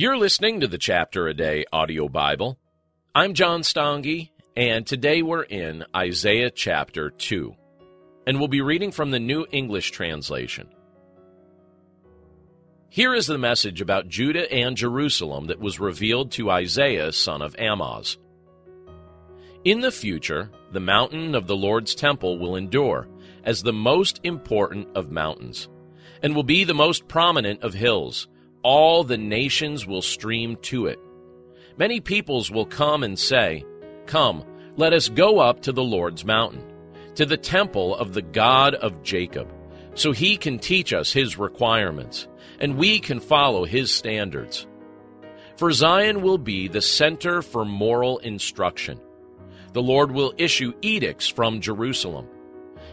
You're listening to the Chapter a Day audio Bible. I'm John Stange, and today we're in Isaiah chapter 2, and we'll be reading from the New English Translation. Here is the message about Judah and Jerusalem that was revealed to Isaiah, son of Amoz. In the future, the mountain of the Lord's temple will endure as the most important of mountains, and will be the most prominent of hills all the nations will stream to it. Many peoples will come and say, Come, let us go up to the Lord's mountain, to the temple of the God of Jacob, so he can teach us his requirements, and we can follow his standards. For Zion will be the center for moral instruction. The Lord will issue edicts from Jerusalem.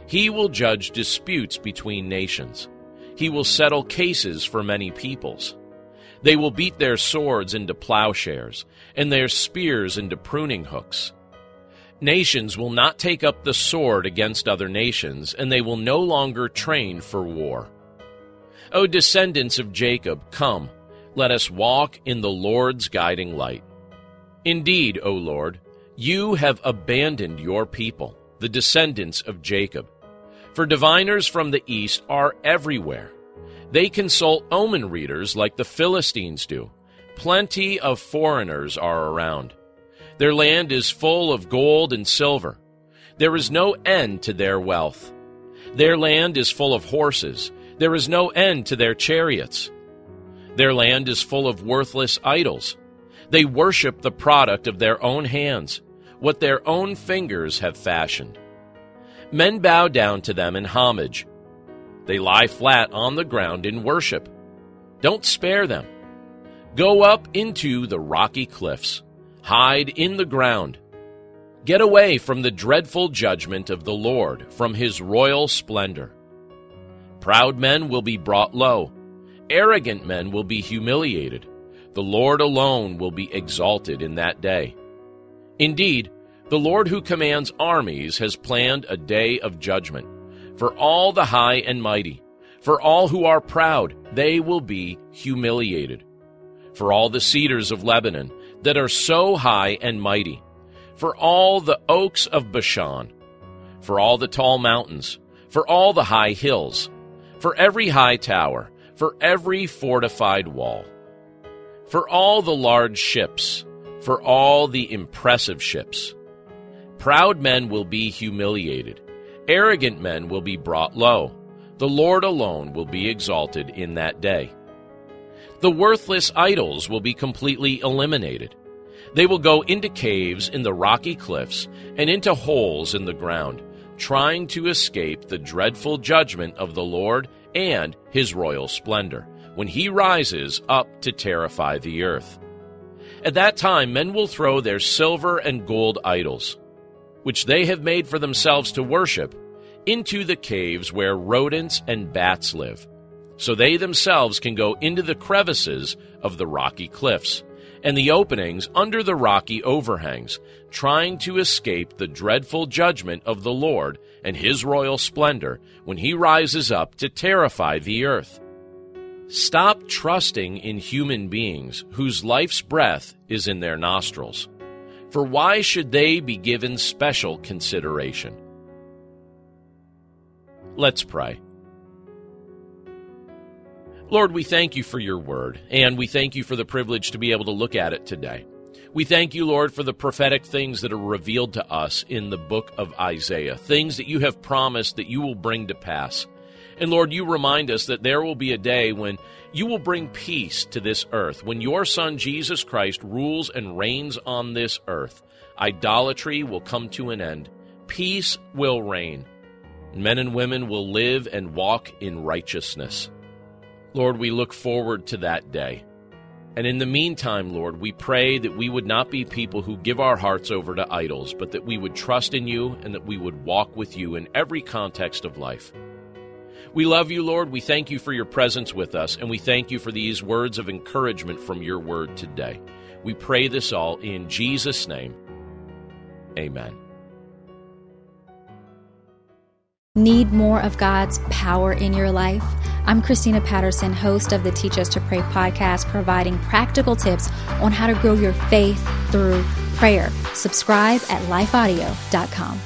He will judge disputes between nations. He will settle cases for many peoples. They will beat their swords into plowshares, and their spears into pruning hooks. Nations will not take up the sword against other nations, and they will no longer train for war. O descendants of Jacob, come, let us walk in the Lord's guiding light. Indeed, O Lord, you have abandoned your people, the descendants of Jacob. For diviners from the east are everywhere. They consult omen readers like the Philistines do. Plenty of foreigners are around. Their land is full of gold and silver. There is no end to their wealth. Their land is full of horses. There is no end to their chariots. Their land is full of worthless idols. They worship the product of their own hands, what their own fingers have fashioned. Men bow down to them in homage. They lie flat on the ground in worship. Don't spare them. Go up into the rocky cliffs. Hide in the ground. Get away from the dreadful judgment of the Lord, from his royal splendor. Proud men will be brought low. Arrogant men will be humiliated. The Lord alone will be exalted in that day. Indeed, the Lord who commands armies has planned a day of judgment for all the high and mighty. For all who are proud, they will be humiliated. For all the cedars of Lebanon that are so high and mighty. For all the oaks of Bashan. For all the tall mountains. For all the high hills. For every high tower. for every fortified wall, for all the large ships, for all the impressive ships. Proud men will be humiliated, arrogant men will be brought low. The Lord alone will be exalted in that day. The worthless idols will be completely eliminated. They will go into caves in the rocky cliffs and into holes in the ground, trying to escape the dreadful judgment of the Lord and his royal splendor when he rises up to terrify the earth. At that time, men will throw their silver and gold idols, which they have made for themselves to worship, into the caves where rodents and bats live, so they themselves can go into the crevices of the rocky cliffs and the openings under the rocky overhangs, trying to escape the dreadful judgment of the Lord and his royal splendor when he rises up to terrify the earth. Stop trusting in human beings whose life's breath is in their nostrils. For why should they be given special consideration? Let's pray. Lord, we thank you for your word, and we thank you for the privilege to be able to look at it today. We thank you, Lord, for the prophetic things that are revealed to us in the book of Isaiah, things that you have promised that you will bring to pass. And Lord, you remind us that there will be a day when you will bring peace to this earth, when your Son Jesus Christ rules and reigns on this earth. Idolatry will come to an end, peace will reign. Men and women will live and walk in righteousness. Lord, we look forward to that day. And in the meantime, Lord, we pray that we would not be people who give our hearts over to idols, but that we would trust in you and that we would walk with you in every context of life. We love you, Lord. We thank you for your presence with us, and we thank you for these words of encouragement from your word today. We pray this all in Jesus' name. Amen. Need more of God's power in your life? I'm Christina Patterson, host of the Teach Us to Pray podcast, providing practical tips on how to grow your faith through prayer. Subscribe at lifeaudio.com.